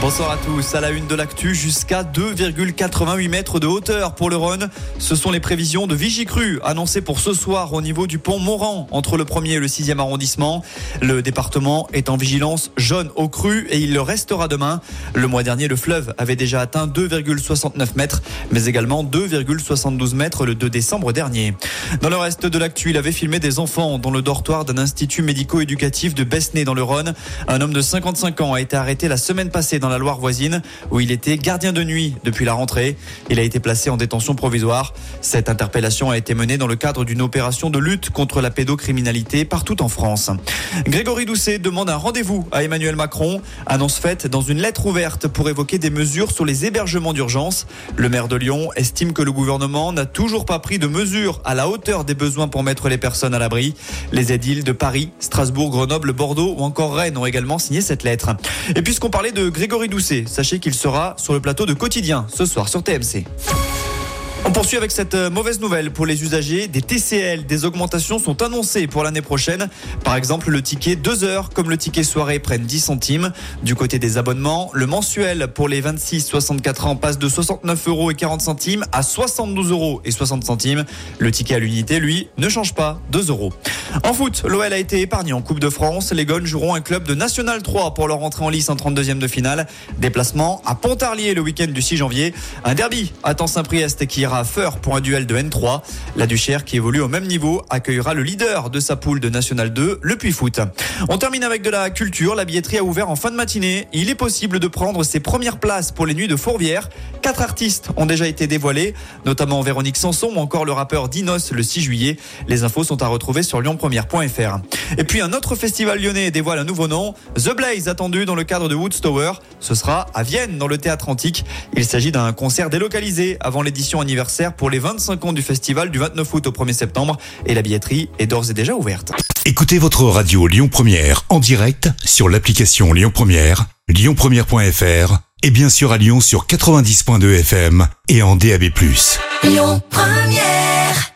Bonsoir à tous. À la une de l'actu, jusqu'à 2,88 mètres de hauteur pour le Rhône. Ce sont les prévisions de Vigicru annoncées pour ce soir au niveau du pont Moran entre le 1er et le 6e arrondissement. Le département est en vigilance jaune au cru et il le restera demain. Le mois dernier, le fleuve avait déjà atteint 2,69 mètres, mais également 2,72 mètres le 2 décembre dernier. Dans le reste de l'actu, il avait filmé des enfants dans le dortoir d'un institut médico-éducatif de Besnay dans le Rhône. Un homme de 55 ans a été arrêté la semaine passée dans la Loire voisine où il était gardien de nuit depuis la rentrée. Il a été placé en détention provisoire. Cette interpellation a été menée dans le cadre d'une opération de lutte contre la pédocriminalité partout en France. Grégory Doucet demande un rendez-vous à Emmanuel Macron. Annonce faite dans une lettre ouverte pour évoquer des mesures sur les hébergements d'urgence. Le maire de Lyon estime que le gouvernement n'a toujours pas pris de mesures à la hauteur des besoins pour mettre les personnes à l'abri. Les édiles de Paris, Strasbourg, Grenoble, Bordeaux ou encore Rennes ont également signé cette lettre. Et puisqu'on parlait de Grégory Sachez qu'il sera sur le plateau de Quotidien ce soir sur TMC. On poursuit avec cette euh, mauvaise nouvelle pour les usagers. Des TCL, des augmentations sont annoncées pour l'année prochaine. Par exemple, le ticket 2 heures comme le ticket soirée prennent 10 centimes. Du côté des abonnements, le mensuel pour les 26-64 ans passe de 69 euros et 40 centimes à 72 euros et 60 centimes. Le ticket à l'unité, lui, ne change pas, 2 euros. En foot, l'OL a été épargné en Coupe de France. Les Gones joueront un club de National 3 pour leur entrée en lice en 32e de finale. Déplacement à Pontarlier le week-end du 6 janvier. Un derby à Saint-Priest qui ira à Feur pour un duel de N3. La Duchère, qui évolue au même niveau, accueillera le leader de sa poule de National 2, le Puy Foot. On termine avec de la culture. La billetterie a ouvert en fin de matinée. Il est possible de prendre ses premières places pour les nuits de Fourvière. Quatre artistes ont déjà été dévoilés, notamment Véronique Sanson ou encore le rappeur Dinos le 6 juillet. Les infos sont à retrouver sur lyonpremière.fr. Et puis un autre festival lyonnais dévoile un nouveau nom, The Blaze, attendu dans le cadre de Woodstower. Ce sera à Vienne, dans le théâtre antique. Il s'agit d'un concert délocalisé avant l'édition anniversaire pour les 25 ans du festival du 29 août au 1er septembre. Et la billetterie est d'ores et déjà ouverte. Écoutez votre radio Lyon Première en direct sur l'application Lyon Première, lyonpremière.fr et bien sûr à Lyon sur 90.2 FM et en DAB+. Lyon Première